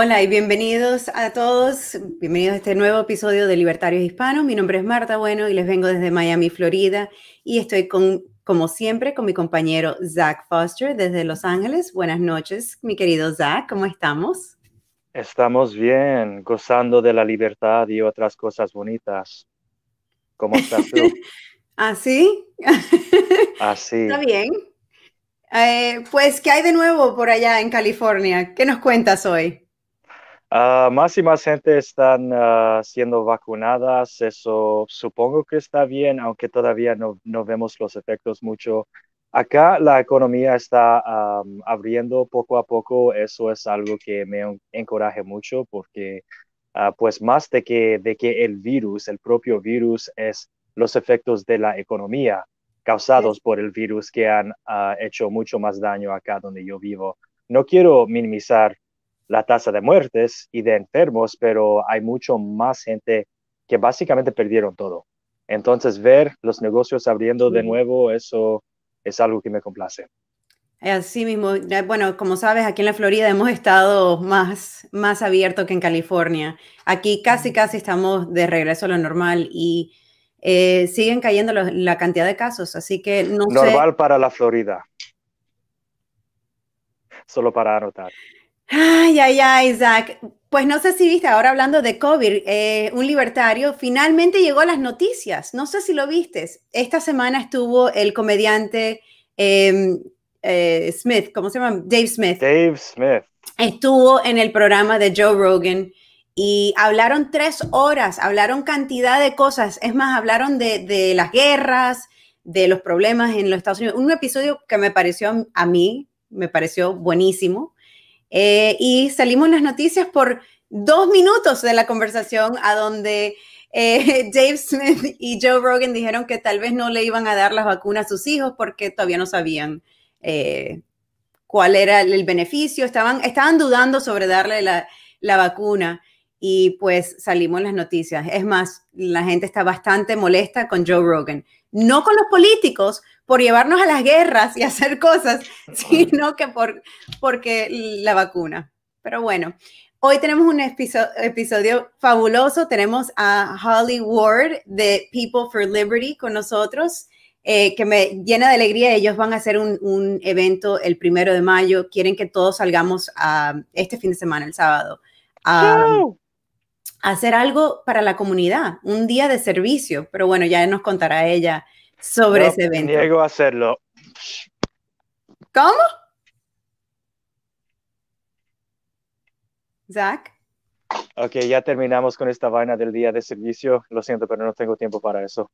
Hola y bienvenidos a todos, bienvenidos a este nuevo episodio de Libertarios Hispanos. Mi nombre es Marta Bueno y les vengo desde Miami, Florida y estoy con, como siempre, con mi compañero Zach Foster desde Los Ángeles. Buenas noches, mi querido Zach, ¿cómo estamos? Estamos bien, gozando de la libertad y otras cosas bonitas. ¿Cómo estás tú? ¿Así? Así. Está bien. Eh, pues, ¿qué hay de nuevo por allá en California? ¿Qué nos cuentas hoy? Ah, más y más gente están ah, siendo vacunadas, eso supongo que está bien, aunque todavía no, no vemos los efectos mucho. Acá la economía está abriendo poco a poco, eso es algo que me encoraje mucho porque ah, pues más de que, de que el virus, el propio virus es los efectos de la economía causados por el virus que han hecho mucho más daño acá donde yo vivo. No quiero minimizar la tasa de muertes y de enfermos, pero hay mucho más gente que básicamente perdieron todo. Entonces, ver los negocios abriendo de nuevo, eso es algo que me complace. Así mismo, bueno, como sabes, aquí en la Florida hemos estado más, más abierto que en California. Aquí casi, casi estamos de regreso a lo normal y eh, siguen cayendo la cantidad de casos, así que no Normal para la Florida. Solo para anotar. Ay, ay, ay, Isaac. Pues no sé si viste, ahora hablando de COVID, eh, un libertario finalmente llegó a las noticias. No sé si lo viste. Esta semana estuvo el comediante em, eh, Smith, ¿cómo se llama? Dave Smith. Dave Smith. Estuvo en el programa de Joe Rogan y hablaron tres horas, hablaron cantidad de cosas. Es más, hablaron de, de las guerras, de los problemas en los Estados Unidos. Un episodio que me pareció a mí, me pareció buenísimo eh, y salimos las noticias por dos minutos de la conversación a donde eh, Dave Smith y Joe Rogan dijeron que tal vez no le iban a dar las vacunas a sus hijos porque todavía no sabían eh, cuál era el beneficio, estaban, estaban dudando sobre darle la, la vacuna y pues salimos las noticias. Es más, la gente está bastante molesta con Joe Rogan, no con los políticos, por llevarnos a las guerras y hacer cosas, sino que por porque la vacuna. Pero bueno, hoy tenemos un episodio, fabuloso. Tenemos a Holly Ward de People for Liberty con nosotros. Eh, que me llena de alegría. Ellos van a hacer un, evento el primero de mayo. Quieren que todos salgamos a este fin de semana, el sábado, a, hacer algo para la comunidad, un día de servicio. Pero bueno, ya nos contará ella sobre ese evento. Niego a hacerlo. ¿Cómo? Zach. Ok, ya terminamos con esta vaina del día de servicio. Lo siento, pero no tengo tiempo para eso.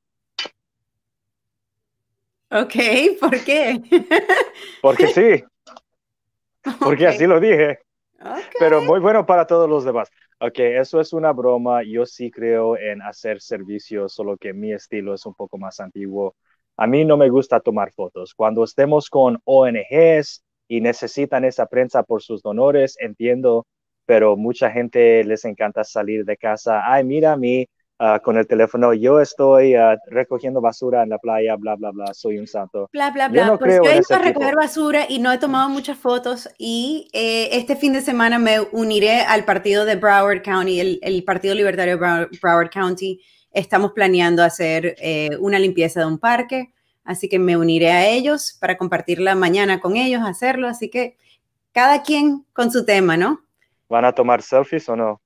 Ok, ¿por qué? Porque sí. Porque así lo dije. Pero muy bueno para todos los demás. Ok, eso es una broma. Yo sí creo en hacer servicios, solo que mi estilo es un poco más antiguo. A mí no me gusta tomar fotos. Cuando estemos con ONGs y necesitan esa prensa por sus donores, entiendo, pero mucha gente les encanta salir de casa. Ay, mira a ah, con el teléfono. Yo estoy ah, recogiendo basura en la playa, bla, bla, bla. Soy un santo. Bla, bla, bla. Yo no pues yo he ido a recoger basura y no he tomado muchas fotos. Y eh, este fin de semana me uniré al partido de Broward County, el, el Partido Libertario de Broward County estamos planeando hacer eh, una limpieza de un parque, así que me uniré a ellos para compartirla mañana con ellos, hacerlo, así que cada quien con su tema, ¿no? ¿Van a tomar selfies o no?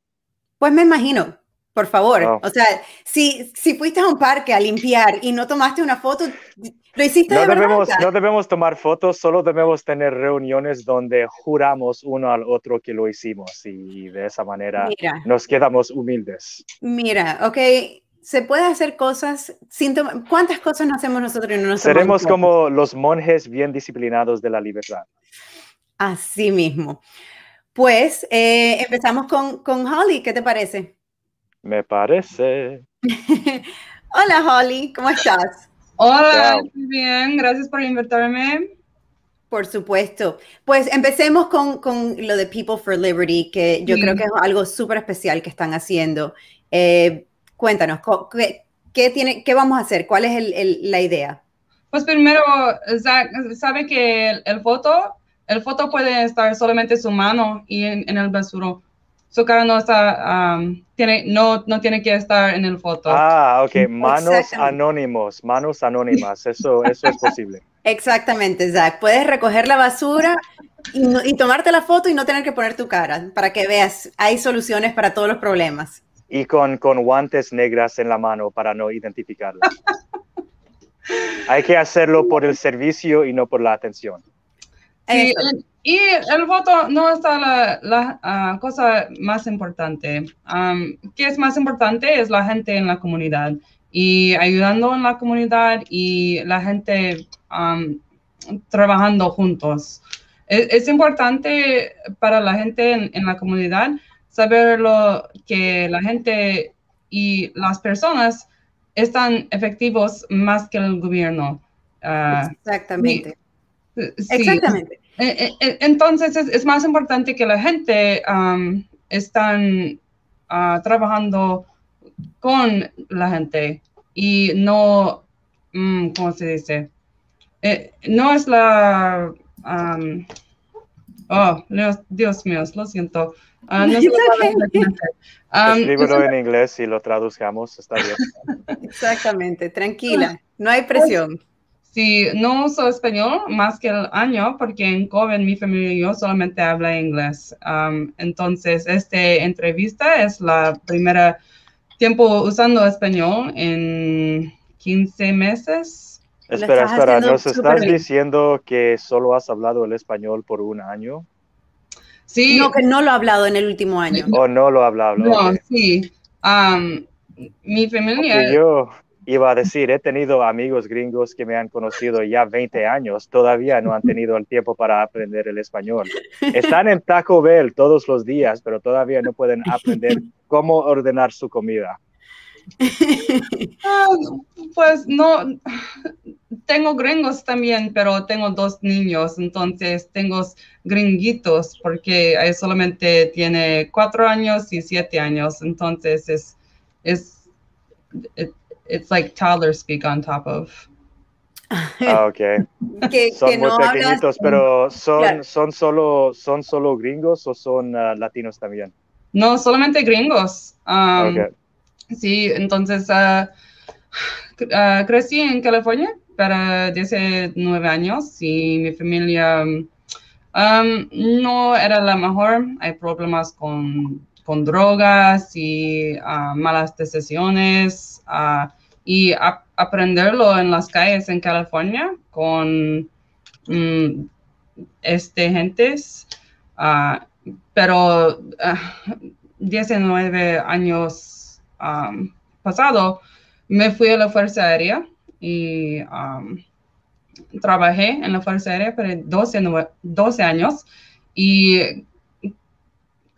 Pues me imagino, por favor. O sea, si, si fuiste a un parque a limpiar y no tomaste una foto, lo hiciste no de debemos, No debemos tomar fotos, solo debemos tener reuniones donde juramos uno al otro que lo hicimos y de esa manera nos quedamos humildes. Mira, ok, se puede hacer cosas sin ¿Cuántas cosas no hacemos nosotros y no nos Seremos como los monjes bien disciplinados de la libertad. Así mismo. Pues eh, empezamos con, con Holly, ¿qué te parece? Me parece. Hola Holly, ¿cómo estás? Hola, muy bien, gracias por invitarme. Por supuesto. Pues empecemos con, con, lo de People for Liberty, que yo creo que es algo súper especial que están haciendo. Eh, Cuéntanos, ¿qué, tiene, qué vamos a hacer? ¿Cuál es la idea? Pues primero, sabe que el, foto, el foto puede estar solamente en su mano y en, el basuro. Su cara no está, um, tiene, no, no tiene que estar en el foto. Ah, ok, manos anónimos, manos anónimas, eso, eso es posible. Exactamente, Zach. Puedes recoger la basura y, tomarte la foto y no tener que poner tu cara para que veas, hay soluciones para todos los problemas. Y con, con guantes negras en la mano para no identificarla. hay que hacerlo por el servicio y no por la atención. Sí, y el voto no está la, la ah, cosa más importante. Um, ¿Qué es más importante? Es la gente en la comunidad y ayudando en la comunidad y la gente trabajando juntos. Es, importante para la gente en, la comunidad saber lo que la gente y las personas están efectivos más que el gobierno. Ah, Exactamente. Exactamente. Eh, eh, entonces es, más importante que la gente están ah, trabajando con la gente y no, mm, ¿cómo se dice? Eh, no es la... oh, Dios, mío, lo siento. Uh, no en inglés y lo traduzcamos, está bien. Exactamente, tranquila, no hay presión. Sí, no uso español más que el año porque en COVID mi familia y yo solamente habla inglés. entonces, esta entrevista es la primera tiempo usando español en 15 meses Espera, espera, ¿nos estás diciendo que solo has hablado el español por un año? Sí. No, que no lo ha hablado en el último año. O no lo ha hablado. No, sí. mi familia. yo iba a decir, he tenido amigos gringos que me han conocido ya 20 años, todavía no han tenido el tiempo para aprender el español. Están en Taco Bell todos los días, pero todavía no pueden aprender cómo ordenar su comida. Ah, pues no, tengo gringos también, pero tengo dos niños, entonces tengo gringuitos porque solamente tiene cuatro años y siete años, entonces es, es, it's like toddler speak on top of. Ah, ok. son muy pequeñitos, pero son, son, solo, ¿son solo gringos o son uh, latinos también? No, solamente gringos. Um, Sí, entonces uh, crecí en California para 19 años y mi familia um, no era la mejor. Hay problemas con, con drogas y uh, malas decisiones y aprenderlo en las calles en California con um, este gentes. pero 19 años pasado, me fui a la Fuerza Aérea y trabajé en la Fuerza Aérea por 12, 12 años y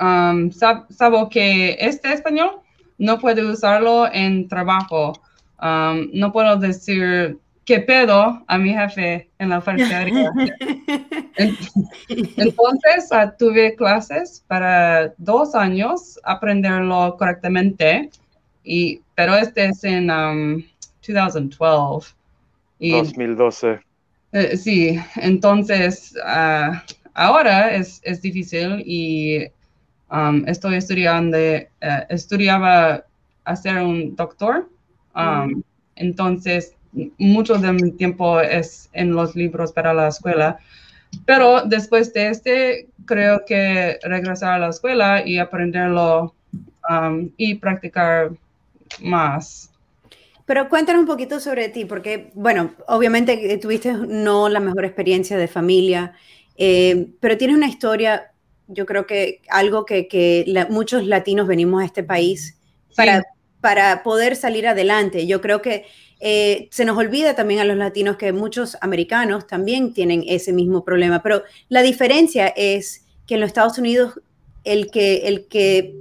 um, sabo que este español no puedo usarlo en trabajo. No puedo decir qué pedo a mi jefe en la Aérea. Entonces ah, tuve clases para dos años aprenderlo correctamente y, pero este es en 2012. Um, y, 2012. Eh, sí, entonces ah, ahora es, es, difícil y um, estoy estudiando, uh, estudiaba a ser un doctor. Um, entonces, mucho de mi tiempo es en los libros para la escuela. Pero después de este, creo que regresar a la escuela y aprenderlo y practicar más. Pero cuéntanos un poquito sobre ti, porque, bueno, obviamente tuviste no la mejor experiencia de familia, eh, pero tienes una historia, yo creo que algo que, muchos latinos venimos a este país para, para poder salir adelante. Yo creo que eh, se nos olvida también a los latinos que muchos americanos también tienen ese mismo problema, pero la diferencia es que en los Estados Unidos el que, el que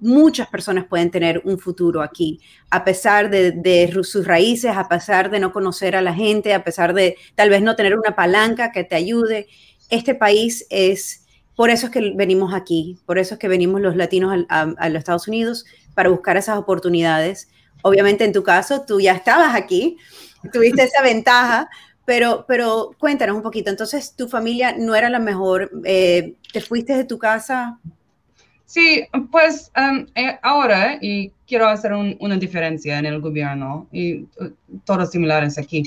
muchas personas pueden tener un futuro aquí, a pesar de, sus raíces, a pesar de no conocer a la gente, a pesar de tal vez no tener una palanca que te ayude. Este país es, por eso es que venimos aquí, por eso es que venimos los latinos a, los Estados Unidos para buscar esas oportunidades. Obviamente en tu caso, tú ya estabas aquí, tuviste esa ventaja, pero, pero cuéntanos un poquito. Entonces, tu familia no era la mejor, eh, te fuiste de tu casa Sí, pues um, eh, ahora, y quiero hacer una diferencia en el gobierno, y uh, todos similares aquí.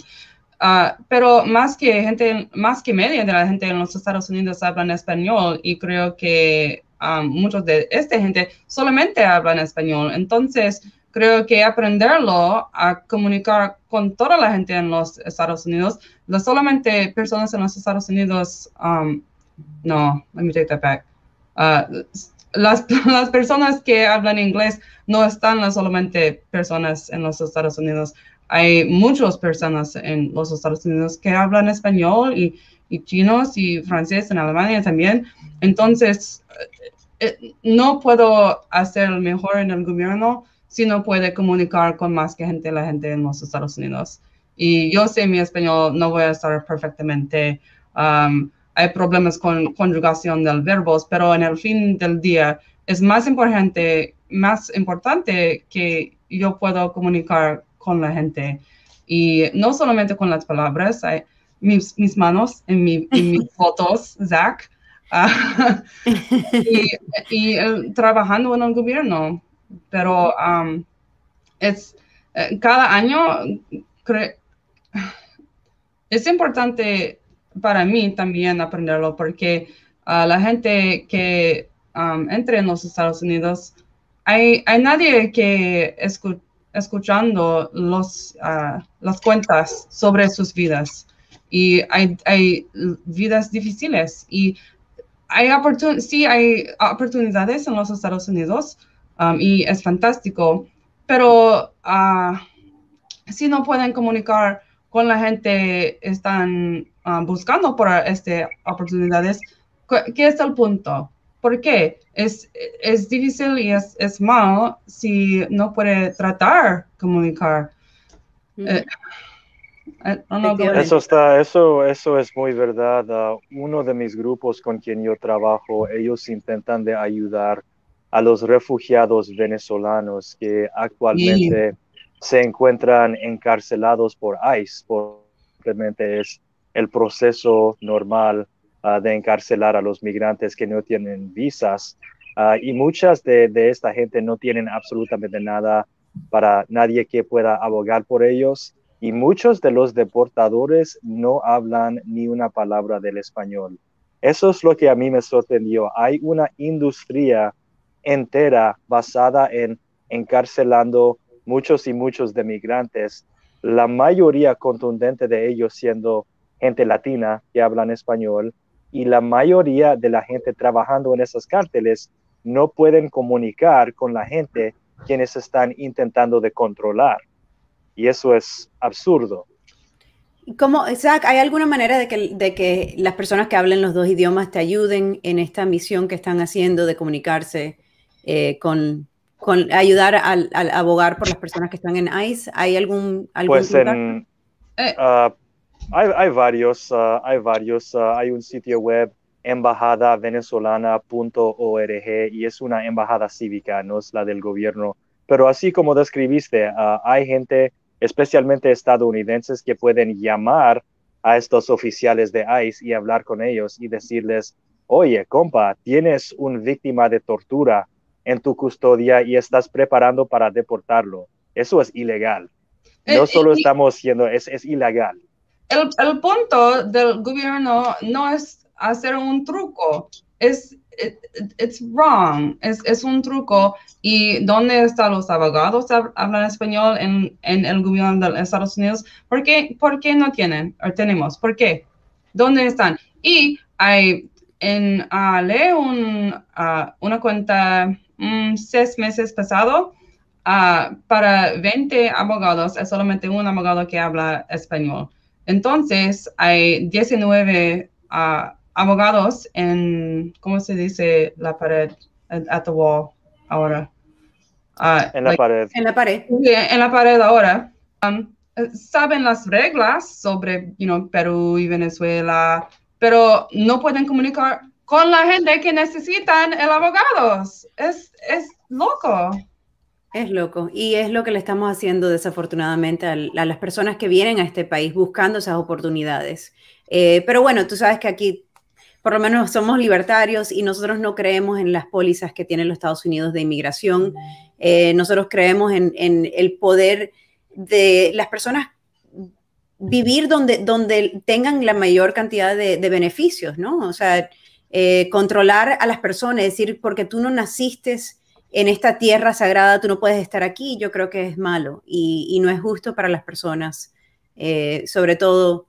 Uh, pero más que gente, más que media de la gente en los Estados Unidos hablan español y creo que um, muchos de esta gente solamente hablan español. Entonces, creo que aprenderlo a comunicar con toda la gente en los Estados Unidos, no solamente personas en los Estados Unidos, um, no, let me take that back. Uh, las, las, personas que hablan inglés no están solamente personas en los Estados Unidos, hay muchas personas en los Estados Unidos que hablan español y, chinos y francés en Alemania también. Entonces, eh, no puedo hacer mejor en el gobierno si no puede comunicar con más que gente, la gente en los Estados Unidos. Y yo sé mi español, no voy a estar perfectamente. Um, hay problemas con conjugación del verbos, pero en el fin del día es más importante, más importante que yo puedo comunicar con la gente. Y no solamente con las palabras, hay mis, mis manos en, mi, mis fotos, Zach, ah, y, trabajando en el gobierno. Pero um, es, eh, cada año es importante para mí también aprenderlo porque uh, la gente que um, entre en los Estados Unidos, hay, hay nadie que escucha escuchando los, ah, las cuentas sobre sus vidas. Y hay, hay vidas difíciles y hay sí hay oportunidades en los Estados Unidos um, y es fantástico, pero uh, si no pueden comunicar con la gente, están ah, buscando por estas oportunidades, ¿qué es el punto? ¿Por qué? Es, es difícil y es, es mal si no puede tratar comunicar. Eh, eh, eso está, eso, eso es muy verdad. Ah, uno de mis grupos con quien yo trabajo, ellos intentan de ayudar a los refugiados venezolanos que actualmente se encuentran encarcelados por ICE, por simplemente es el proceso normal de encarcelar a los migrantes que no tienen visas. Ah, y muchas de, esta gente no tienen absolutamente nada para nadie que pueda abogar por ellos. Y muchos de los deportadores no hablan ni una palabra del español. Eso es lo que a mí me sorprendió. Hay una industria entera basada en encarcelando muchos y muchos de migrantes, la mayoría contundente de ellos siendo gente latina que hablan español, y la mayoría de la gente trabajando en esas cárteles no pueden comunicar con la gente quienes están intentando de controlar. Y eso es absurdo. ¿Cómo, Zach, hay alguna manera de que, de que las personas que hablen los dos idiomas te ayuden en esta misión que están haciendo de comunicarse eh, con, con, ayudar al, abogar por las personas que están en ICE? ¿Hay algún, algún pues en, eh, ah, hay, varios, uh, hay varios. Uh, hay un sitio web embajadavenezolana.org y es una embajada cívica, no es la del gobierno. Pero así como describiste, uh, hay gente, especialmente estadounidenses, que pueden llamar a estos oficiales de ICE y hablar con ellos y decirles, oye, compa, tienes una víctima de tortura en tu custodia y estás preparando para deportarlo. Eso es ilegal. No eh, solo estamos siendo, es, es ilegal el, punto del gobierno no es hacer un truco, es it's wrong, es, es, un truco. ¿Y dónde están los abogados hablan español en, en, el gobierno de Estados Unidos? ¿Por qué, ¿Por qué no tienen o tenemos? ¿Por qué? ¿Dónde están? Y hay en uh, un, uh, una cuenta um, seis meses pasado uh, para 20 abogados, es solamente un abogado que habla español. Entonces, hay 19 ah, abogados en, ¿cómo se dice la pared? At the wall ahora. Ah, en la pared. En la pared. En la pared ahora. Um, saben las reglas sobre you Perú y Venezuela, pero no pueden comunicar con la gente que necesitan el abogado. Es, es loco. Es loco. Y es lo que le estamos haciendo desafortunadamente a, las personas que vienen a este país buscando esas oportunidades. Eh, pero bueno, tú sabes que aquí por lo menos somos libertarios y nosotros no creemos en las pólizas que tienen los Estados Unidos de inmigración. Eh, nosotros creemos en, el poder de las personas vivir donde, donde tengan la mayor cantidad de, beneficios, ¿no? O sea, eh, controlar a las personas, decir, porque tú no naciste en esta tierra sagrada, tú no puedes estar aquí, yo creo que es malo y, no es justo para las personas, eh, sobre todo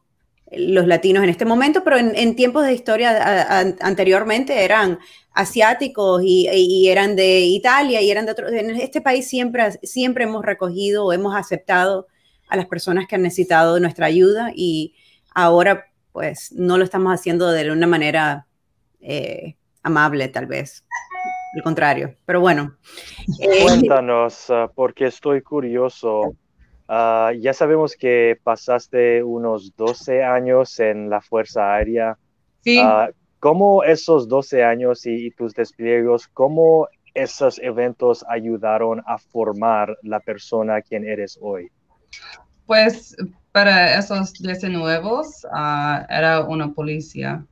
los latinos en este momento, pero en, tiempos de historia anteriormente eran asiáticos y, eran de Italia y eran de otros. En este país siempre, siempre hemos recogido o hemos aceptado a las personas que han necesitado nuestra ayuda y ahora pues no lo estamos haciendo de una manera eh, amable tal vez. Al contrario, pero bueno. Eh, Cuéntanos, ah, porque estoy curioso Ah, ya sabemos que pasaste unos 12 años en la Fuerza Aérea. Sí. Uh, ¿Cómo esos 12 años y, tus despliegos, cómo esos eventos ayudaron a formar la persona quien eres hoy? Pues para esos 19 uh, era una policía.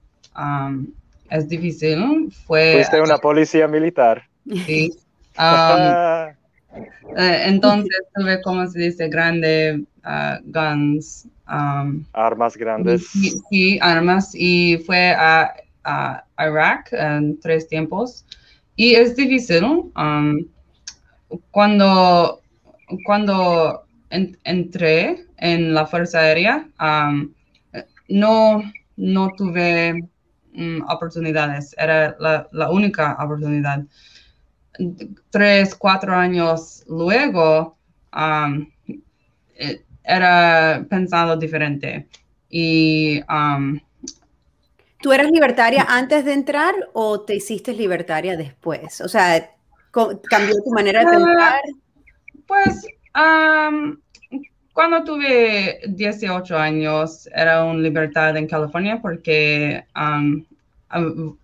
es difícil. Fue, Fuiste una policía militar. Sí. Um, eh, entonces tuve, como se dice, grande uh, guns. Um, armas grandes. Sí, armas. Y fue a, a Irak en tres tiempos. Y es difícil. Um, cuando, cuando entré en la Fuerza Aérea, um, no, no tuve mm, oportunidades. Era la, la única oportunidad tres, cuatro años luego, um, eh, era pensado diferente. Y, um, ¿Tú eras libertaria antes de entrar o te hiciste libertaria después? O sea, ¿cambió tu manera de pensar? pues, um, cuando tuve 18 años, era una libertad en California porque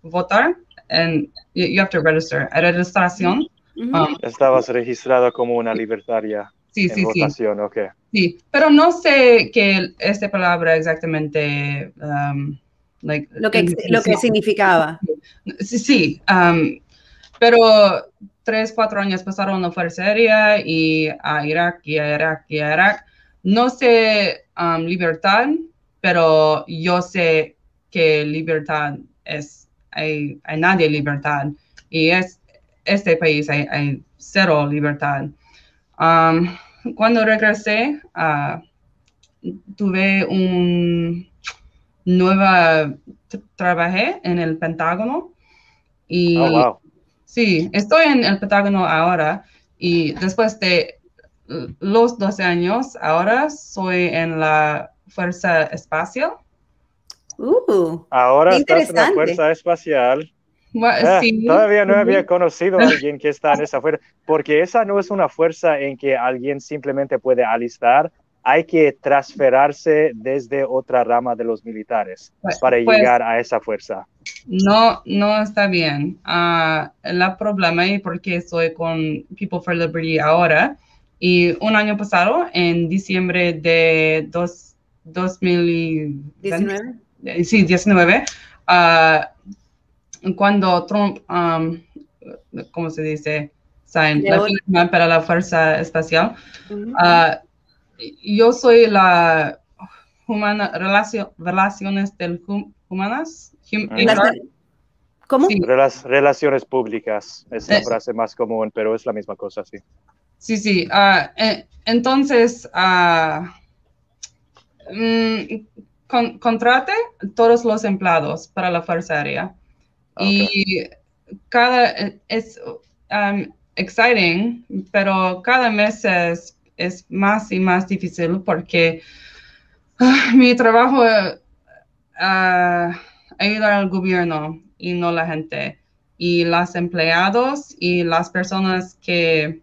votar and you have to register. A registración. Um, Estabas registrada como una libertaria. Sí, en sí, votación, sí. Okay. Sí, pero no sé qué esta palabra exactamente. Um, like, lo, que, lo que significaba. Sí, sí. Um, pero tres, cuatro años pasaron la Fuerza Aérea y a Irak y a Irak y a Irak. No sé um, libertad, pero yo sé que libertad es hay, hay nadie libertad. Y es este país hay, cero libertad. Um, cuando regresé, uh, tuve un nueva, trabajé en el Pentágono y oh, sí, estoy en el Pentágono ahora y después de los 12 años, ahora soy en la Fuerza Espacial Uh, Ahora estás en la Fuerza Espacial. Ah, todavía no había conocido a alguien que está en esa fuerza, porque esa no es una fuerza en que alguien simplemente puede alistar, hay que transferirse desde otra rama de los militares pues, para pues, llegar a esa fuerza. No, no está bien. Uh, el problema es porque estoy con People for Liberty ahora y un año pasado, en diciembre de dos, 2019. Eh, sí, 19, ah, cuando Trump, um, ¿cómo se dice? Sign, la firma para la Fuerza Espacial. Ah, yo soy la humana, relaciones del humanas. ¿Cómo? relaciones públicas es la frase más común, pero es la misma cosa, sí. Sí, sí. Ah, eh, entonces, mm, contrate todos los empleados para la Fuerza Aérea. Y cada, es um, exciting, pero cada mes es, es, más y más difícil porque ah, mi trabajo es uh, ayudar al gobierno y no la gente. Y los empleados y las personas que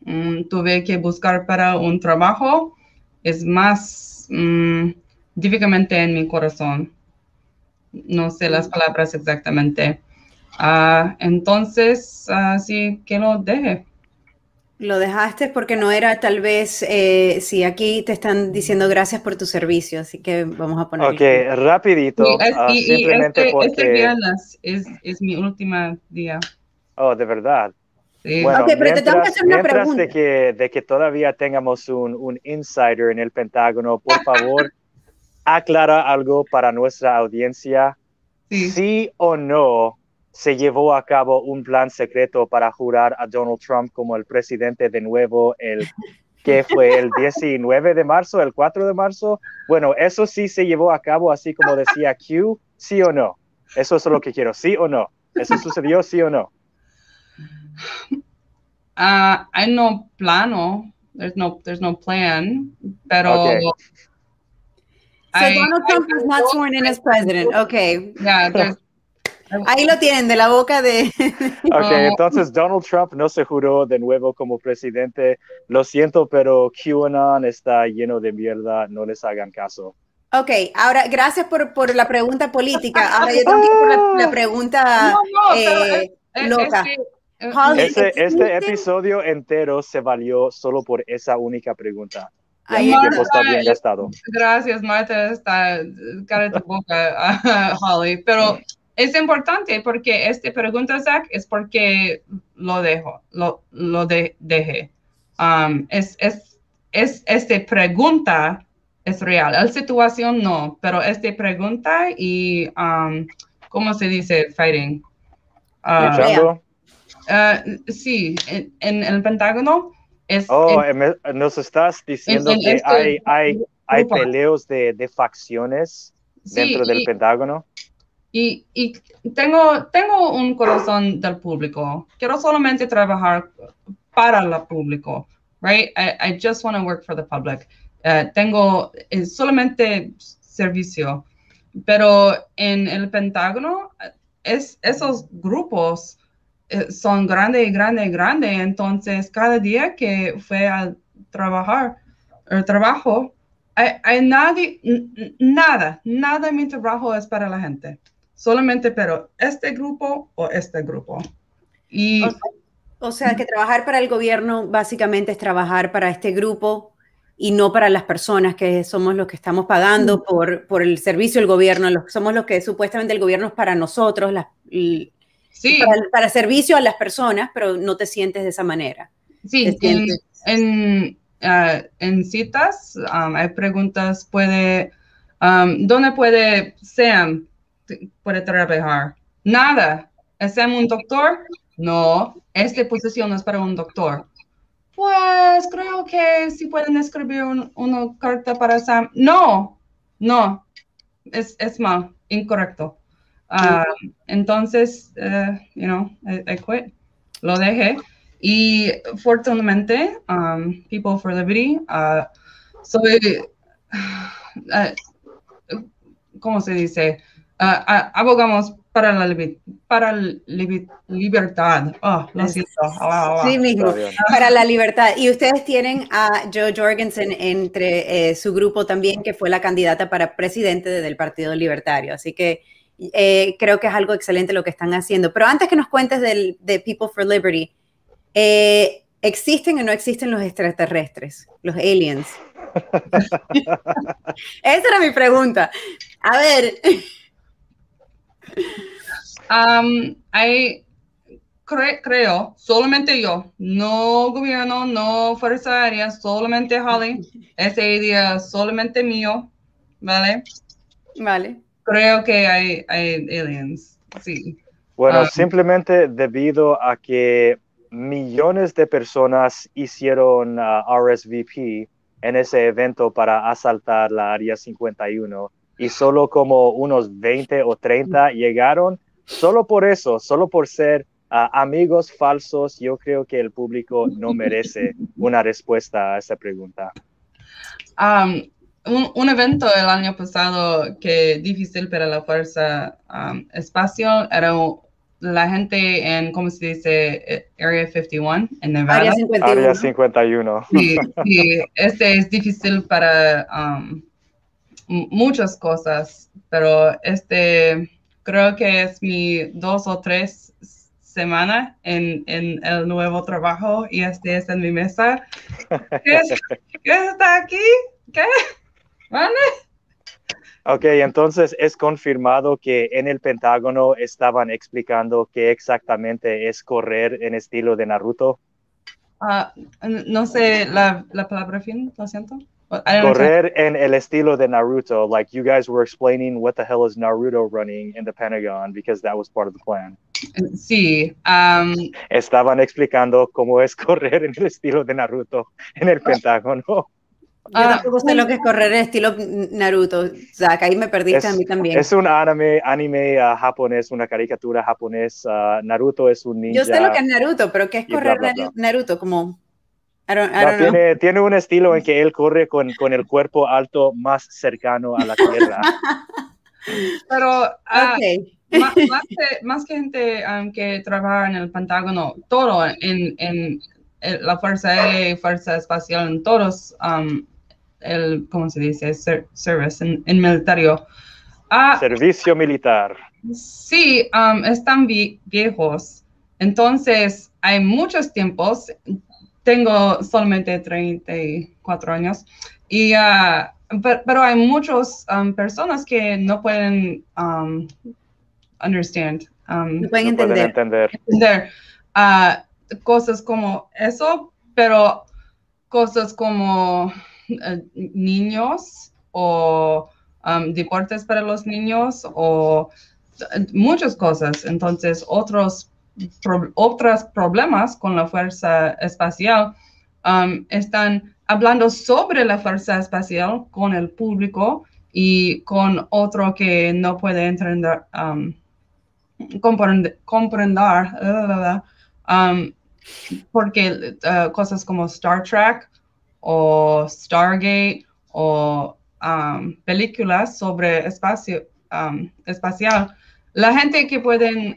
mm, tuve que buscar para un trabajo es más... Mm, típicamente en mi corazón. No sé las palabras exactamente. Ah, entonces, así que lo deje. Lo dejaste porque no era tal vez, eh, si aquí te están diciendo gracias por tu servicio, así que vamos a poner. Ok, rapidito. Ah, simplemente este, porque... este viernes es, es, mi última día. Oh, de verdad. Sí. Bueno, okay, pero te tengo que hacer una pregunta. De que, de que todavía tengamos un, un insider en el Pentágono, por favor, aclara algo para nuestra audiencia. Sí. sí o no se llevó a cabo un plan secreto para jurar a Donald Trump como el presidente de nuevo el que fue el 19 de marzo, el 4 de marzo. Bueno, eso sí se llevó a cabo así como decía Q, sí o no. Eso es lo que quiero, sí o no. ¿Eso sucedió, sí o no? Uh, hay no plano, there's no, there's no plan, pero... Okay. So Donald Trump is not sworn in as president. Okay. Yeah, Ahí lo tienen, de la boca de... Ok, entonces Donald Trump no se juró de nuevo como presidente. Lo siento, pero QAnon está lleno de mierda, no les hagan caso. Ok, ahora gracias por, por la pregunta política. Ahora yo tengo que ir por la, pregunta eh, loca. este, este episodio entero se valió solo por esa única pregunta. Ahí está bien gastado. Gracias, Marta, está cara de boca, Holly. Pero es importante porque esta pregunta, Zach, es porque lo dejo, lo, lo de, dejé. Um, es, es, es, esta pregunta es real. La situación no, pero esta pregunta y, um, ¿cómo se dice? Fighting. Uh, uh, sí, en, el Pentágono. Es, oh, nos estás diciendo que este hay, hay, hay peleos de, de facciones dentro del Pentágono. Y, y, tengo, tengo un corazón del público. Quiero solamente trabajar para el público, right? I, I just want to work for the public. Uh, tengo eh, solamente servicio. Pero en el Pentágono, es, esos grupos eh, son grandes y grandes y grandes. Entonces, cada día que fue a trabajar, el trabajo, hay, hay nadie, nada, nada mi trabajo es para la gente solamente, pero este grupo o este grupo. Y, o, sea, que trabajar para el gobierno básicamente es trabajar para este grupo y no para las personas que somos los que estamos pagando por, por el servicio del gobierno, los, somos los que supuestamente el gobierno es para nosotros, sí. para, servicio a las personas, pero no te sientes de esa manera. Sí, en, ah, en, citas um, hay preguntas, puede, um, ¿dónde puede Sam puede trabajar. Nada. ¿Es un doctor? No, esta posición es para un doctor. Pues creo que si pueden escribir una carta para Sam. No, no, es, es mal, incorrecto. Ah, entonces, uh, you know, I, quit. Lo dejé. Y afortunadamente, um, People for Liberty, uh, soy, uh, ¿cómo se dice? uh, abogamos para la, para libertad. Oh, lo siento. Sí, mismo, para la libertad. Y ustedes tienen a Joe Jorgensen entre eh, su grupo también, que fue la candidata para presidente del Partido Libertario. Así que eh, creo que es algo excelente lo que están haciendo. Pero antes que nos cuentes del, de People for Liberty, eh, ¿existen o no existen los extraterrestres, los aliens? Esa era mi pregunta. A ver. Um, hay, creo, solamente yo, no gobierno, no fuerza aérea, solamente Holly, esa idea solamente mío, ¿vale? Vale. Creo que hay, aliens, sí. Bueno, um, simplemente debido a que millones de personas hicieron uh, RSVP en ese evento para asaltar la Área 51 y solo como unos 20 o 30 llegaron. Solo por eso, solo por ser ah, amigos falsos, yo creo que el público no merece una respuesta a esa pregunta. Um, un, evento el año pasado que difícil para la fuerza um, espacial era la gente en, ¿cómo se dice? Eh, Area 51 en Nevada. Área 51. Área 51. Sí, sí, este es difícil para um, muchas cosas, pero este creo que es mi dos o tres semana en, en, el nuevo trabajo y este es en mi mesa. ¿Qué, está aquí? ¿Qué? ¿Vale? Ok, entonces es confirmado que en el Pentágono estaban explicando qué exactamente es correr en estilo de Naruto. Ah, no sé la, la palabra fin, lo siento. Correr en el estilo de Naruto, like you guys were explaining what the hell is Naruto running in the Pentagon because that was part of the plan. Sí. Um, Estaban explicando cómo es correr en el estilo de Naruto en el Pentágono. Yo ah, tampoco sé lo que es correr en estilo Naruto, Zach, ahí me perdiste a mí también. Es un anime, anime uh, japonés, una caricatura japonesa. Uh, Naruto es un ninja. Yo sé lo que es Naruto, pero ¿qué es correr Naruto? Como tiene, tiene, un estilo en que él corre con, con, el cuerpo alto más cercano a la tierra. Pero ah, más, que, gente um, que trabaja en el Pentágono, todo en, en, la Fuerza Aérea Fuerza Espacial, en todos, um, el, ¿cómo se dice? service, en, en militario. Ah, Servicio militar. Sí, um, están viejos. Entonces, hay muchos tiempos tengo solamente 34 años, y, uh, pero, hay muchas um, personas que no pueden um, understand. Um, no pueden entender, entender. Uh, cosas como eso, pero cosas como niños o deportes para los niños o muchas cosas. Entonces, otros otros problemas con la fuerza espacial, um, están hablando sobre la fuerza espacial con el público y con otro que no puede entender, um, comprender, um, porque uh, cosas como Star Trek o Stargate o películas sobre espacio espacial, la gente que pueden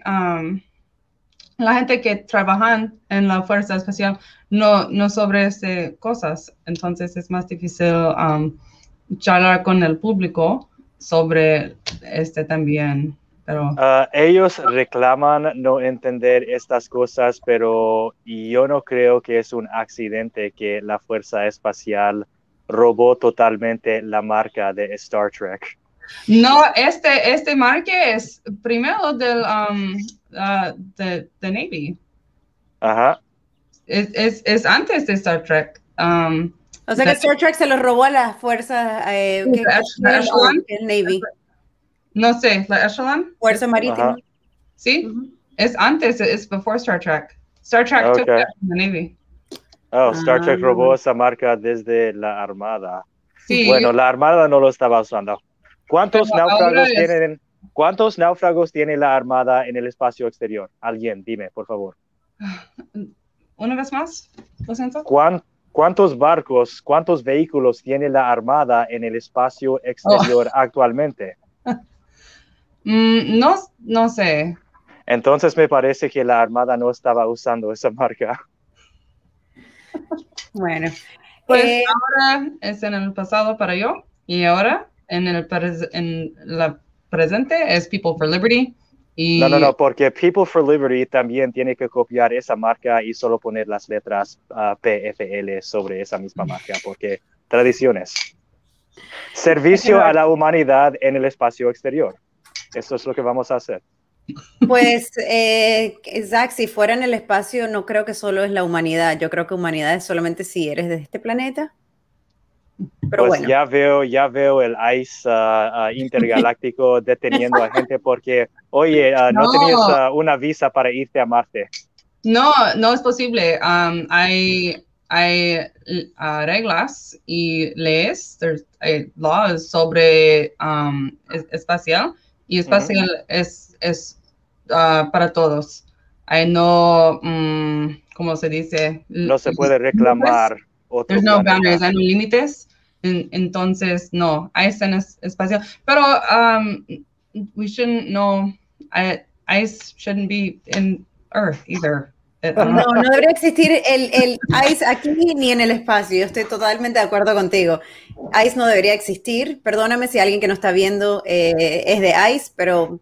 la gente que trabaja en la Fuerza Espacial no, no sobre este cosas, entonces es más difícil um, charlar con el público sobre este también. Pero... Ah, ellos reclaman no entender estas cosas, pero yo no creo que es un accidente que la Fuerza Espacial robó totalmente la marca de Star Trek. No, este, este marque es primero del, um, uh, de, de, Navy. Ajá. Es, es, es, antes de Star Trek. Um, o sea que Star Trek se lo robó a la fuerza eh, que, el Navy. No sé, la Echelon. Fuerza Marítima. Sí, uh -huh. es antes, es before Star Trek. Star Trek okay. took that from the Navy. Oh, Star Trek robó ah. esa marca desde la Armada. Sí. Bueno, la Armada no lo estaba usando. ¿Cuántos náufragos tienen? ¿Cuántos náufragos tiene la Armada en el espacio exterior? Alguien, dime, por favor. Una vez más, lo siento. ¿Cuántos barcos, cuántos vehículos tiene la Armada en el espacio exterior oh. actualmente? Mm, no, no sé. Entonces me parece que la Armada no estaba usando esa marca. Bueno, pues eh, ahora es en el pasado para yo y ahora en el en la presente es People for Liberty. Y... No, no, no, porque People for Liberty también tiene que copiar esa marca y solo poner las letras uh, PFL sobre esa misma marca, porque tradiciones. Servicio a la humanidad en el espacio exterior. Eso es lo que vamos a hacer. Pues, eh, Zach, si fuera en el espacio, no creo que solo es la humanidad. Yo creo que humanidad es solamente si eres de este planeta pues ya veo, ya veo el ICE uh, uh, intergaláctico deteniendo a gente porque, oye, uh, no, tenías una visa para irte a Marte. No, no es posible. Um, hay hay reglas y leyes, hay laws sobre um, espacial y espacial es, es para todos. Hay no, um, ¿cómo se dice? No se puede reclamar. There's no boundaries, hay no límites entonces, no, ice en espacial. Pero um, we shouldn't know, ice shouldn't be in Earth either. Uh, no, no debería existir el, el, ice aquí ni en el espacio. Yo estoy totalmente de acuerdo contigo. Ice no debería existir. Perdóname si alguien que no está viendo eh, es de ice, pero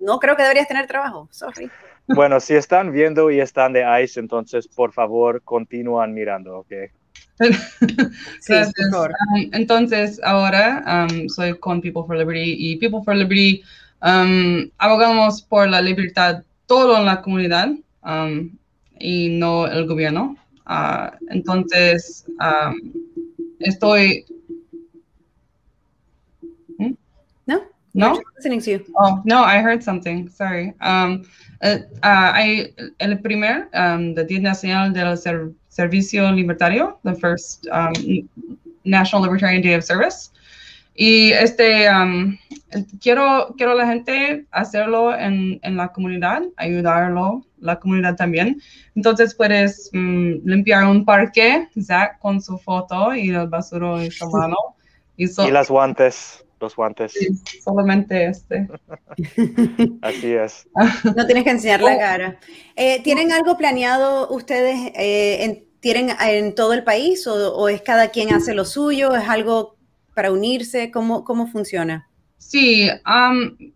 no creo que deberías tener trabajo. Sorry. Bueno, si están viendo y están de ICE, entonces por favor continúan mirando, ¿ok? Gracias. Um, entonces, ahora um, soy con People for Liberty y People for Liberty um, abogamos por la libertad todo en la comunidad y no el gobierno. Uh, entonces, estoy... ¿Mm? ¿No? No? Oh, no, I heard something. Sorry. Um, uh, uh, I, el primer, um, the Día Nacional del Ser Servicio Libertario, the first um, National Libertarian Day of Service. Y este, um, quiero, quiero la gente hacerlo en, en, la comunidad, ayudarlo, la comunidad también. Entonces puedes um, limpiar un parque, Zach, con su foto y el basuro en su mano. Y, y las guantes los guantes. solamente este. Así es. No tienes que enseñar la oh. cara. Eh, ¿Tienen algo planeado ustedes? Eh, en, ¿Tienen en todo el país o, es cada quien hace lo suyo? ¿Es algo para unirse? ¿Cómo, cómo funciona? Sí,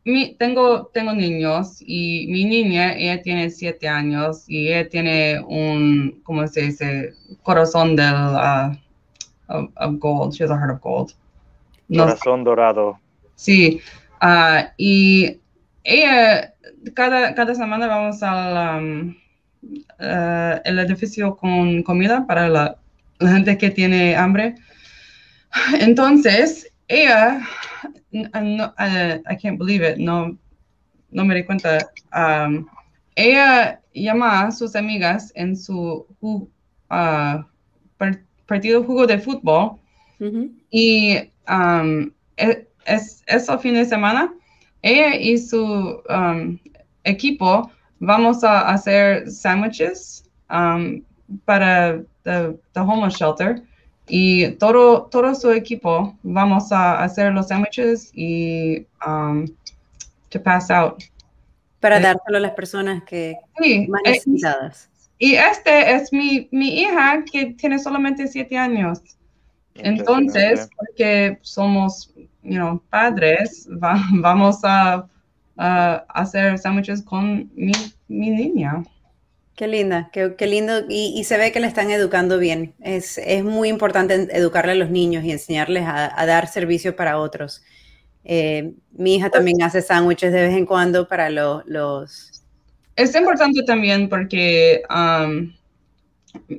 mi, tengo, tengo niños y mi niña, ella tiene siete años y ella tiene un, ¿cómo se dice? Corazón del, uh, of gold. She has a heart of gold. Corazón dorado. Sí, uh, y ella, cada, cada semana vamos al um, uh, el edificio con comida para la, la, gente que tiene hambre. Entonces, ella, no, uh, I can't believe it, no, no me di cuenta. Um, ella llama a sus amigas en su uh, partido juego de fútbol y um, e, es, es, fin de semana, ella y su um, equipo vamos a hacer sándwiches um, para the, the, homeless shelter y todo, todo su equipo vamos a hacer los sándwiches y um, to pass out. Para eh, dárselo a las personas que sí, más eh, necesitadas. Y este es mi, mi hija que tiene solamente siete años. Entonces, porque somos you know, padres, vamos a, hacer sándwiches con mi, niña. Qué linda, qué, lindo. Y, se ve que le están educando bien. Es, muy importante educarle a los niños y enseñarles a, dar servicio para otros. Eh, mi hija también hace sándwiches de vez en cuando para los... Es importante también porque um,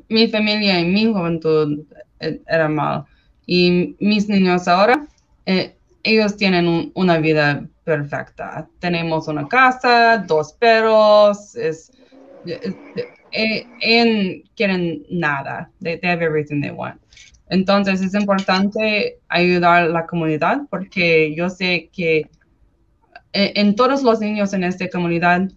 mi familia y mi juventud eh, era mal. Y mis niños ahora, eh, ellos tienen una vida perfecta. Tenemos una casa, dos perros, es, eh, quieren nada. They, have everything they want. Entonces es importante ayudar a la comunidad porque yo sé que en todos los niños en esta comunidad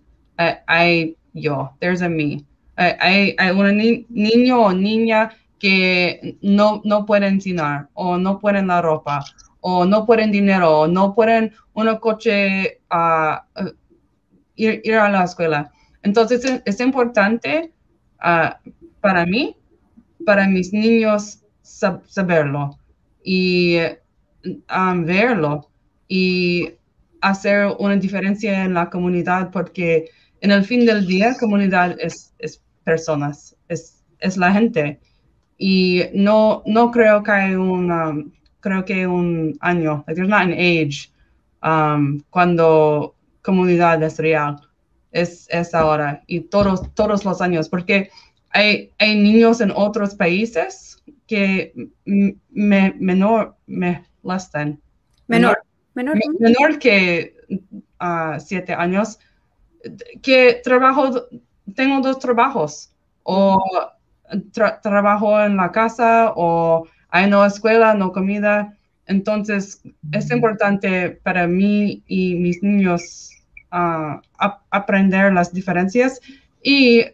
hay yo, there's a me. hay, hay un niño o niña que no, no pueden cenar o no pueden la ropa o no pueden dinero o no pueden un coche a ir, a la escuela. Entonces es, importante ah, para mí, para mis niños saberlo y um, verlo y hacer una diferencia en la comunidad porque en el fin del día comunidad es, personas, es, es la gente y no, no creo que hay un, creo que un año, like there's not an age um, cuando comunidad es real, es, es ahora y todos, todos los años, porque hay, hay niños en otros países que me, menor, me lastan. Menor, menor, menor que uh, siete años, que trabajo, tengo dos trabajos o trabajo en la casa o hay no escuela, no comida. Entonces, es importante para mí y mis niños ah, aprender las diferencias y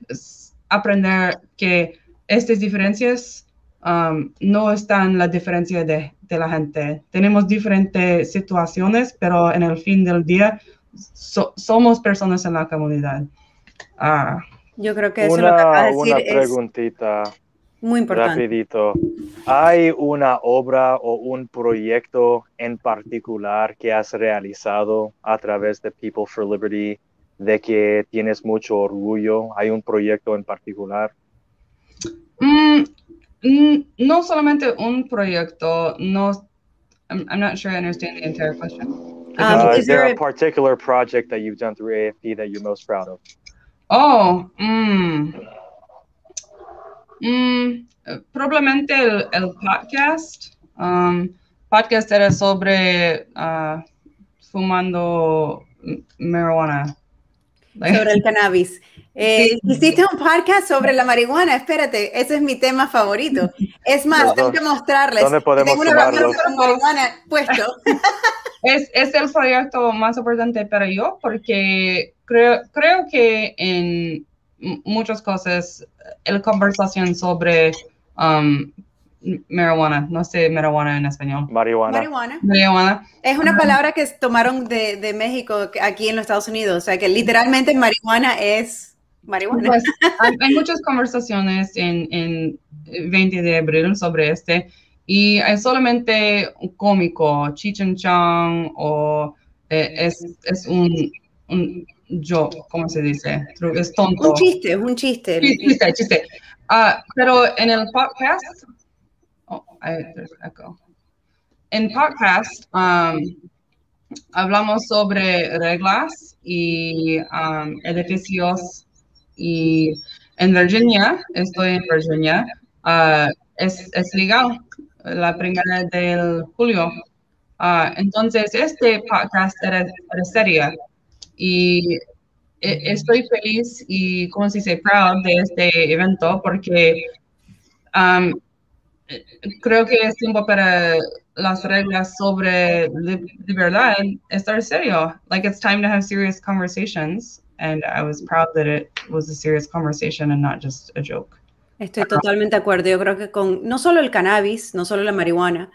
aprender que estas diferencias um, no están la diferencia de, la gente. Tenemos diferentes situaciones, pero en el fin del día somos personas en la comunidad. Ah, yo creo que eso una, lo que decir una preguntita. Muy importante. Rapidito. ¿Hay una obra o un proyecto en particular que has realizado a través de People for Liberty de que tienes mucho orgullo? ¿Hay un proyecto en particular? Mm, mm, no solamente un proyecto, no, I'm, I'm, not sure I understand the entire question. Um, uh, is, there, there a particular project that you've done through AFP that you're most proud of? Oh, mm, mm, probablemente el, el podcast. Um, podcast era sobre uh, fumando marihuana. Sobre el cannabis. Eh, hiciste un podcast sobre la marihuana, espérate, ese es mi tema favorito. Es más, tengo que mostrarles. ¿Dónde podemos tengo una marihuana puesto. Es, es, el proyecto más importante para yo porque creo, creo que en muchas cosas la conversación sobre um, marihuana, no sé marihuana en español. Marihuana. Marihuana. Es una palabra que tomaron de, de, México aquí en los Estados Unidos, o sea que literalmente marihuana es marihuana. Pues, hay, muchas conversaciones en, en 20 de abril sobre este y es solamente un cómico, Chichen Chang o eh, es, es un, un yo, ¿cómo se dice? Es tonto. Un chiste, un chiste. Chiste, chiste. Uh, pero en el podcast Oh, en podcast um, hablamos sobre reglas y um, edificios y en Virginia, estoy en Virginia, uh, es, es, legal la primera de julio. Uh, entonces, este podcast era, era seria y e, estoy feliz y, como se dice, proud de este evento porque um, creo que es tiempo para las reglas sobre libertad estar serio. Like it's time to have serious conversations. And I was proud that it was a serious conversation and not just a joke. Estoy totalmente de acuerdo. Yo creo que con no solo el cannabis, no solo la marihuana,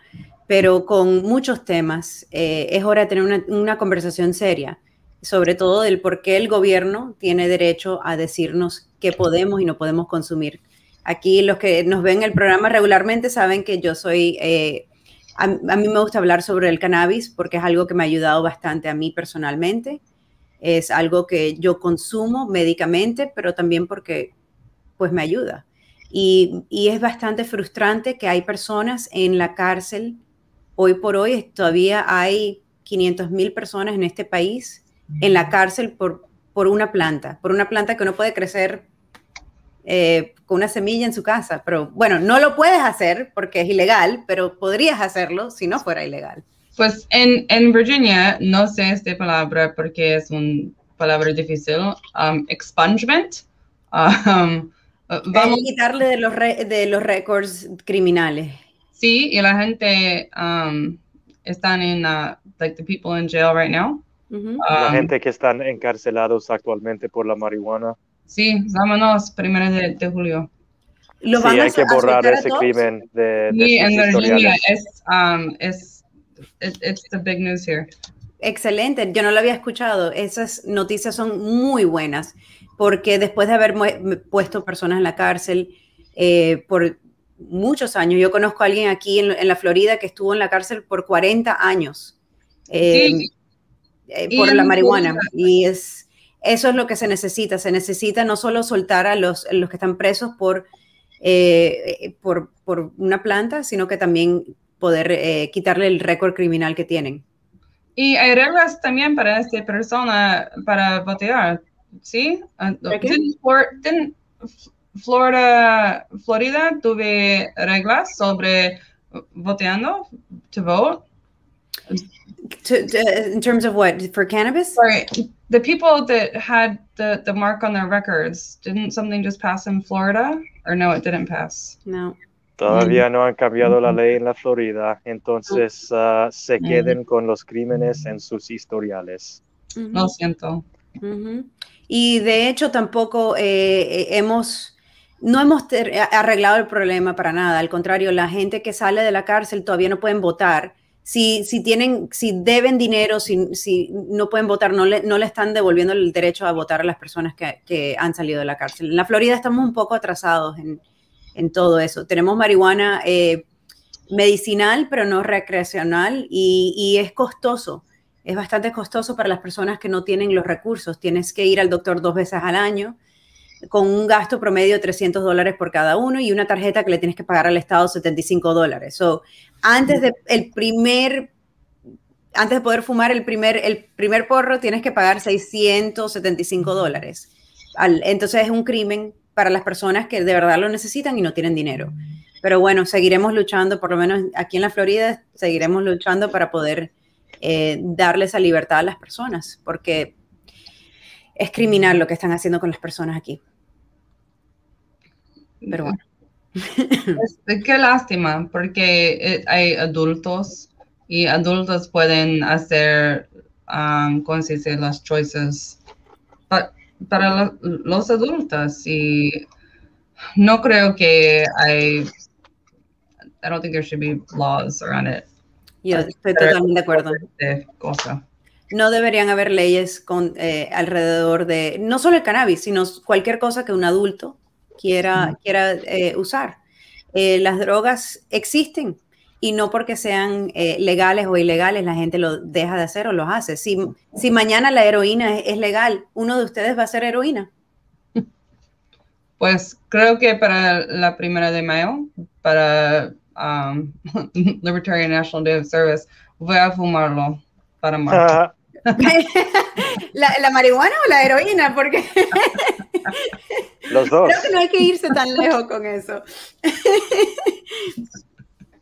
pero con muchos temas, eh, es hora de tener una, una conversación seria, sobre todo del por qué el gobierno tiene derecho a decirnos qué podemos y no podemos consumir Aquí los que nos ven el programa regularmente saben que yo soy, eh, a, mí me gusta hablar sobre el cannabis porque es algo que me ha ayudado bastante a mí personalmente. Es algo que yo consumo médicamente, pero también porque pues me ayuda. Y, y es bastante frustrante que hay personas en la cárcel. Hoy por hoy todavía hay 500 mil personas en este país en la cárcel por, por una planta, por una planta que no puede crecer eh, con una semilla en su casa. Pero bueno, no lo puedes hacer porque es ilegal, pero podrías hacerlo si no fuera ilegal. Pues en, en Virginia no sé esta palabra porque es una palabra difícil. Um, expungement. Um, vamos a quitarle de los, de los récords criminales. Sí, y la gente um, están en, uh, like the people in jail right now. La um, gente que están encarcelados actualmente por la marihuana. Sí, vámonos, primero de, de julio. ¿Lo sí, hay que borrar ese crimen de, de Sí, en Virginia es, um, es, it's the big news here. Excelente, yo no lo había escuchado. Esas noticias son muy buenas, porque después de haber puesto personas en la cárcel eh, por muchos años, yo conozco a alguien aquí en, en, la Florida que estuvo en la cárcel por 40 años eh, sí. Eh, por la marihuana. Y es, eso es lo que se necesita. Se necesita no solo soltar a los, los que están presos por, eh, por, por, una planta, sino que también poder eh, quitarle el récord criminal que tienen. Y hay reglas también para esta persona para votar, ¿sí? Ah, Florida, Florida tuve reglas sobre votando, to vote. To, to, in terms of what? For cannabis? Right. The people that had the, the mark on their records, didn't something just pass in Florida? Or no, it didn't pass? No. Todavía no han cambiado la ley en la Florida, entonces uh, se queden con los crímenes en sus historiales. -huh. Lo siento. -huh. Y de hecho tampoco eh, hemos, no hemos arreglado el problema para nada. Al contrario, la gente que sale de la cárcel todavía no pueden votar si, si, tienen, si deben dinero, si, si no pueden votar, no le, no le, están devolviendo el derecho a votar a las personas que, que, han salido de la cárcel. En la Florida estamos un poco atrasados en, en todo eso. Tenemos marihuana eh, medicinal, pero no recreacional, y, y, es costoso. es bastante costoso para las personas que no tienen los recursos. Tienes que ir al doctor dos veces al año con un gasto promedio de 300 dólares por cada uno y una tarjeta que le tienes que pagar al Estado 75 dólares. So, antes de el primer antes de poder fumar el primer, el primer porro, tienes que pagar 675 dólares. entonces es un crimen para las personas que de verdad lo necesitan y no tienen dinero. Pero bueno, seguiremos luchando, por lo menos aquí en la Florida, seguiremos luchando para poder eh, darle esa libertad a las personas, porque es criminal lo que están haciendo con las personas aquí. Pero bueno. qué lástima, porque eh, hay adultos y adultos pueden hacer, um, ¿cómo se dice? Las choices para los adultos y no creo que hay, I don't think there should be laws around it. Yo estoy totalmente de acuerdo. No deberían haber leyes con, eh, alrededor de, no solo el cannabis, sino cualquier cosa que un adulto quiera, quiera eh, usar. Eh, las drogas existen y no porque sean legales o ilegales la gente lo deja de hacer o los hace. Si, si mañana la heroína es, legal, uno de ustedes va a ser heroína. Pues creo que para la primera de mayo, para um, Libertarian National Day of Service, voy a fumarlo para más. ¿La, marihuana o la heroína? Porque los dos. Creo que no hay que irse tan lejos con eso.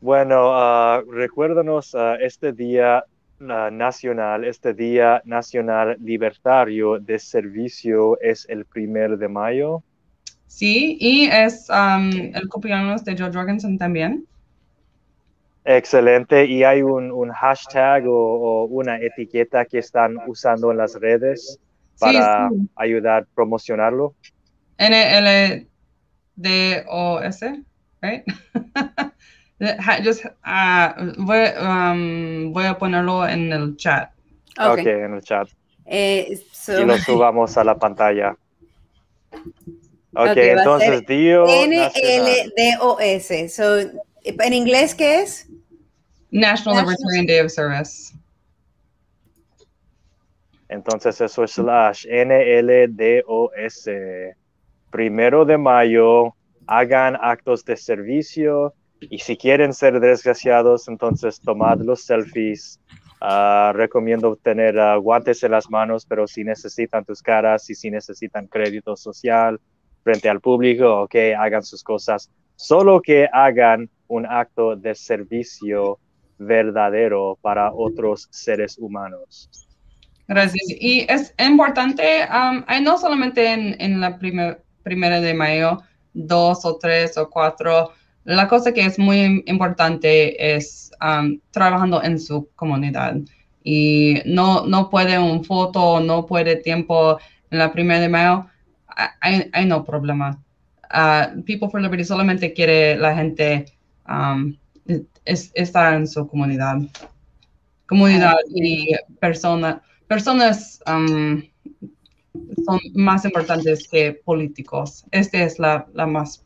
bueno, uh, recuérdanos uh, este día uh, nacional, este día nacional libertario de servicio es el primer de mayo. Sí, y es um, el cumpleaños de Joe Jorgensen también. Excelente. ¿Y hay un, hashtag o, una etiqueta que están usando en las redes para ayudar a promocionarlo? N-L-D-O-S, right? Just, uh, um, voy, a ponerlo en el chat. Ok, en el chat. Eh, y lo subamos a la pantalla. Ok, entonces Dio. N-L-D-O-S. So, ¿En inglés qué es? National, Libertarian Day of Service. Entonces eso es slash NLDOS. Primero de mayo, hagan actos de servicio y si quieren ser desgraciados, entonces tomad los selfies. Ah, recomiendo tener ah, guantes en las manos, pero si necesitan tus caras y si necesitan crédito social frente al público, ok, hagan sus cosas. Solo que hagan un acto de servicio verdadero para otros seres humanos. Gracias. Y es importante, um, no solamente en, la primera de mayo, dos o tres o cuatro, la cosa que es muy importante es um, trabajando en su comunidad. Y no, no puede un foto, no puede tiempo en la primera de mayo, hay, no problema. Uh, People for Liberty solamente quiere la gente um, es, estar en su comunidad. Comunidad y persona, personas um, son más importantes que políticos. Esta es la, la más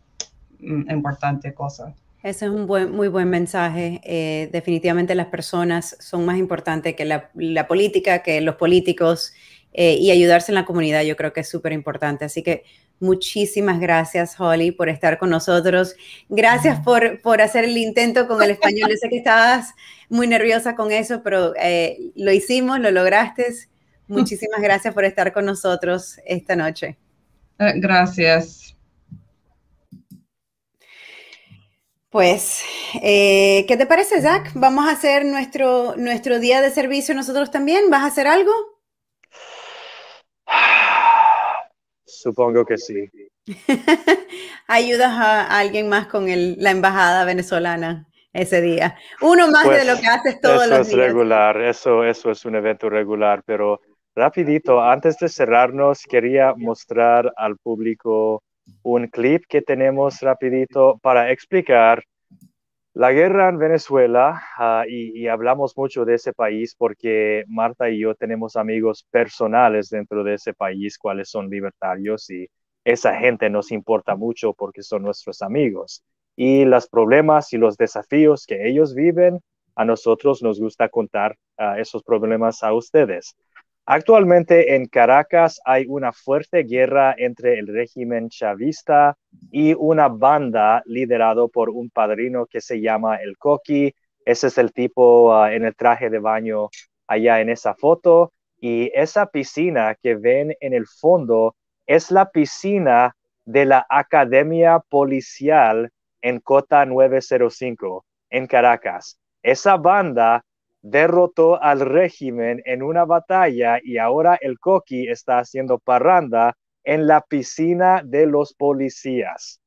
mm, importante cosa. Ese es un buen, muy buen mensaje. Eh, definitivamente las personas son más importantes que la, la política, que los políticos eh, y ayudarse en la comunidad. Yo creo que es súper importante. Así que Muchísimas gracias, Holly, por estar con nosotros. Gracias por, por hacer el intento con el español. Yo sé que estabas muy nerviosa con eso, pero eh, lo hicimos, lo lograste. Muchísimas gracias por estar con nosotros esta noche. Eh, gracias. Pues, eh, ¿qué te parece, Zach? ¿Vamos a hacer nuestro, nuestro día de servicio nosotros también? ¿Vas a hacer algo? Supongo que sí. Ayudas a alguien más con la embajada venezolana ese día. Uno más de pues, lo que haces todos los días. Eso es regular, eso, eso es un evento regular, pero rapidito, antes de cerrarnos, quería mostrar al público un clip que tenemos rapidito para explicar la guerra en Venezuela, ah, y, hablamos mucho de ese país porque Marta y yo tenemos amigos personales dentro de ese país, cuáles son libertarios, y esa gente nos importa mucho porque son nuestros amigos. Y los problemas y los desafíos que ellos viven a nosotros nos gusta contar esos problemas a ustedes. Actualmente en Caracas hay una fuerte guerra entre el régimen chavista y una banda liderado por un padrino que se llama el Coqui. Ese es el tipo ah, en el traje de baño allá en esa foto. Y esa piscina que ven en el fondo es la piscina de la Academia Policial en Cota 905 en Caracas. Esa banda derrotó al régimen en una batalla y ahora el Coqui está haciendo parranda en la piscina de los policías,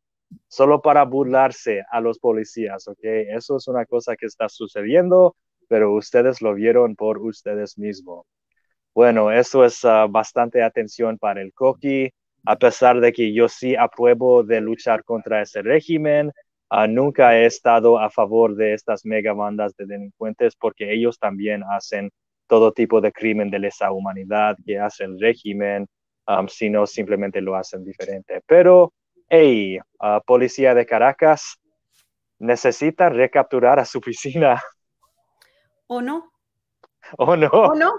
solo para burlarse a los policías, ¿ok? Eso es una cosa que está sucediendo, pero ustedes lo vieron por ustedes mismos. Bueno, eso es ah, bastante atención para el Coqui, a pesar de que yo sí apruebo de luchar contra ese régimen, Ah, nunca he estado a favor de estas mega bandas de delincuentes porque ellos también hacen todo tipo de crimen de lesa humanidad que hace el régimen, um, sino simplemente lo hacen diferente. Pero, hey, ah, policía de Caracas, necesitan recapturar a su piscina. ¿O no? ¿O no? ¿O no?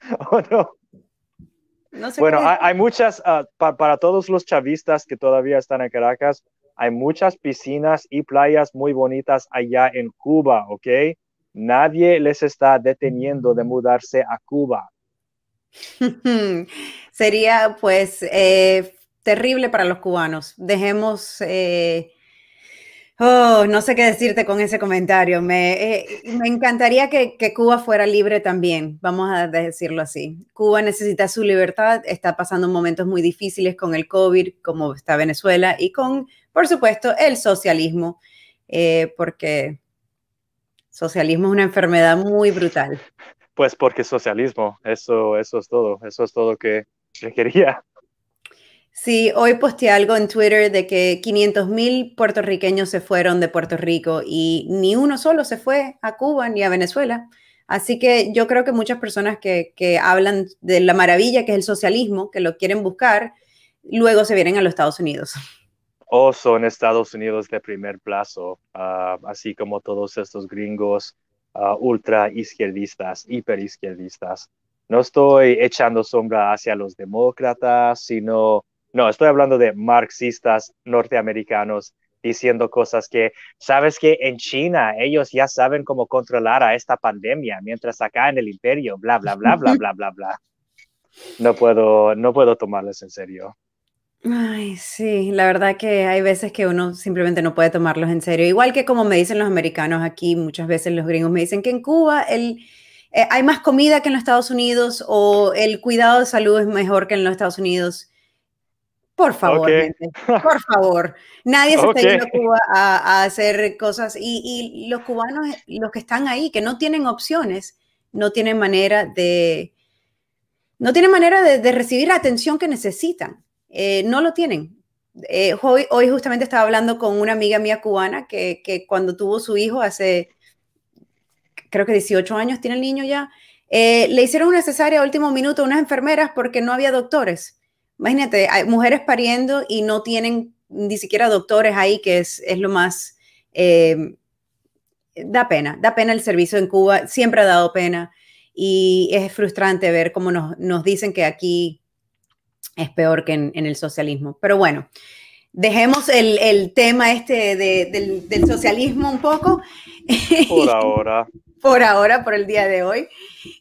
¿O no? bueno, hay, muchas, ah, para todos los chavistas que todavía están en Caracas, hay muchas piscinas y playas muy bonitas allá en Cuba, ¿ok? Nadie les está deteniendo de mudarse a Cuba. Sería pues eh, terrible para los cubanos. Dejemos eh, Oh, no sé qué decirte con ese comentario. Me, eh, me encantaría que, que, Cuba fuera libre también, vamos a decirlo así. Cuba necesita su libertad, está pasando momentos muy difíciles con el COVID, como está Venezuela, y con, por supuesto, el socialismo, eh, porque socialismo es una enfermedad muy brutal. Pues porque socialismo, eso, eso es todo, eso es todo que, que quería. Sí, hoy posteé algo en Twitter de que 500 mil puertorriqueños se fueron de Puerto Rico y ni uno solo se fue a Cuba ni a Venezuela. Así que yo creo que muchas personas que, hablan de la maravilla que es el socialismo, que lo quieren buscar, luego se vienen a los Estados Unidos. O son Estados Unidos de primer plazo, ah, así como todos estos gringos uh, ultra izquierdistas, hiper izquierdistas. No estoy echando sombra hacia los demócratas, sino no, estoy hablando de marxistas norteamericanos diciendo cosas que, sabes que en China ellos ya saben cómo controlar a esta pandemia, mientras acá en el imperio, bla, bla, bla, bla, bla, bla, bla. No puedo, no puedo tomarles en serio. Ay, sí, la verdad que hay veces que uno simplemente no puede tomarlos en serio. Igual que como me dicen los americanos aquí, muchas veces los gringos me dicen que en Cuba el, eh, hay más comida que en los Estados Unidos o el cuidado de salud es mejor que en los Estados Unidos. Por favor, por favor. Nadie se está yendo a Cuba a, hacer cosas y, los cubanos, los que están ahí, que no tienen opciones, no tienen manera de, no tienen manera de, recibir la atención que necesitan. Eh, no lo tienen. Eh, hoy, hoy, justamente estaba hablando con una amiga mía cubana que, que, cuando tuvo su hijo hace, creo que 18 años tiene el niño ya, eh, le hicieron una cesárea a último minuto a unas enfermeras porque no había doctores. Imagínate, hay mujeres pariendo y no tienen ni siquiera doctores ahí, que es, lo más... Da pena, da pena el servicio en Cuba, siempre ha dado pena y es frustrante ver cómo nos, dicen que aquí es peor que en, el socialismo. Pero bueno, dejemos el, tema este del, del, socialismo un poco. Por ahora. por ahora, por el día de hoy.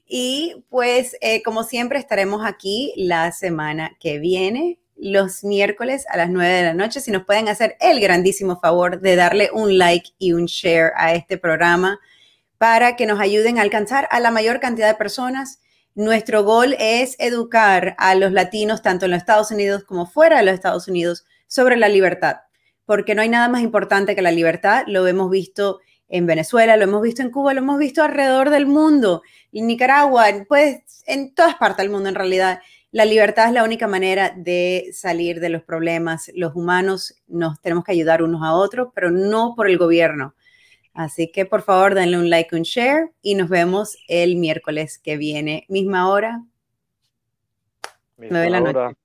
Y pues, eh, como siempre, estaremos aquí la semana que viene, los miércoles a las 9 de la noche. Si nos pueden hacer el grandísimo favor de darle un like y un share a este programa para que nos ayuden a alcanzar a la mayor cantidad de personas. Nuestro gol es educar a los latinos, tanto en los Estados Unidos como fuera de los Estados Unidos, sobre la libertad, porque no hay nada más importante que la libertad. Lo hemos visto en Venezuela, lo hemos visto en Cuba, lo hemos visto alrededor del mundo, en Nicaragua, pues en todas partes del mundo en realidad. La libertad es la única manera de salir de los problemas. Los humanos nos tenemos que ayudar unos a otros, pero no por el gobierno. Así que por favor denle un like, un share y nos vemos el miércoles que viene, misma hora, misma la noche.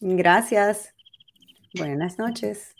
Gracias. Buenas noches.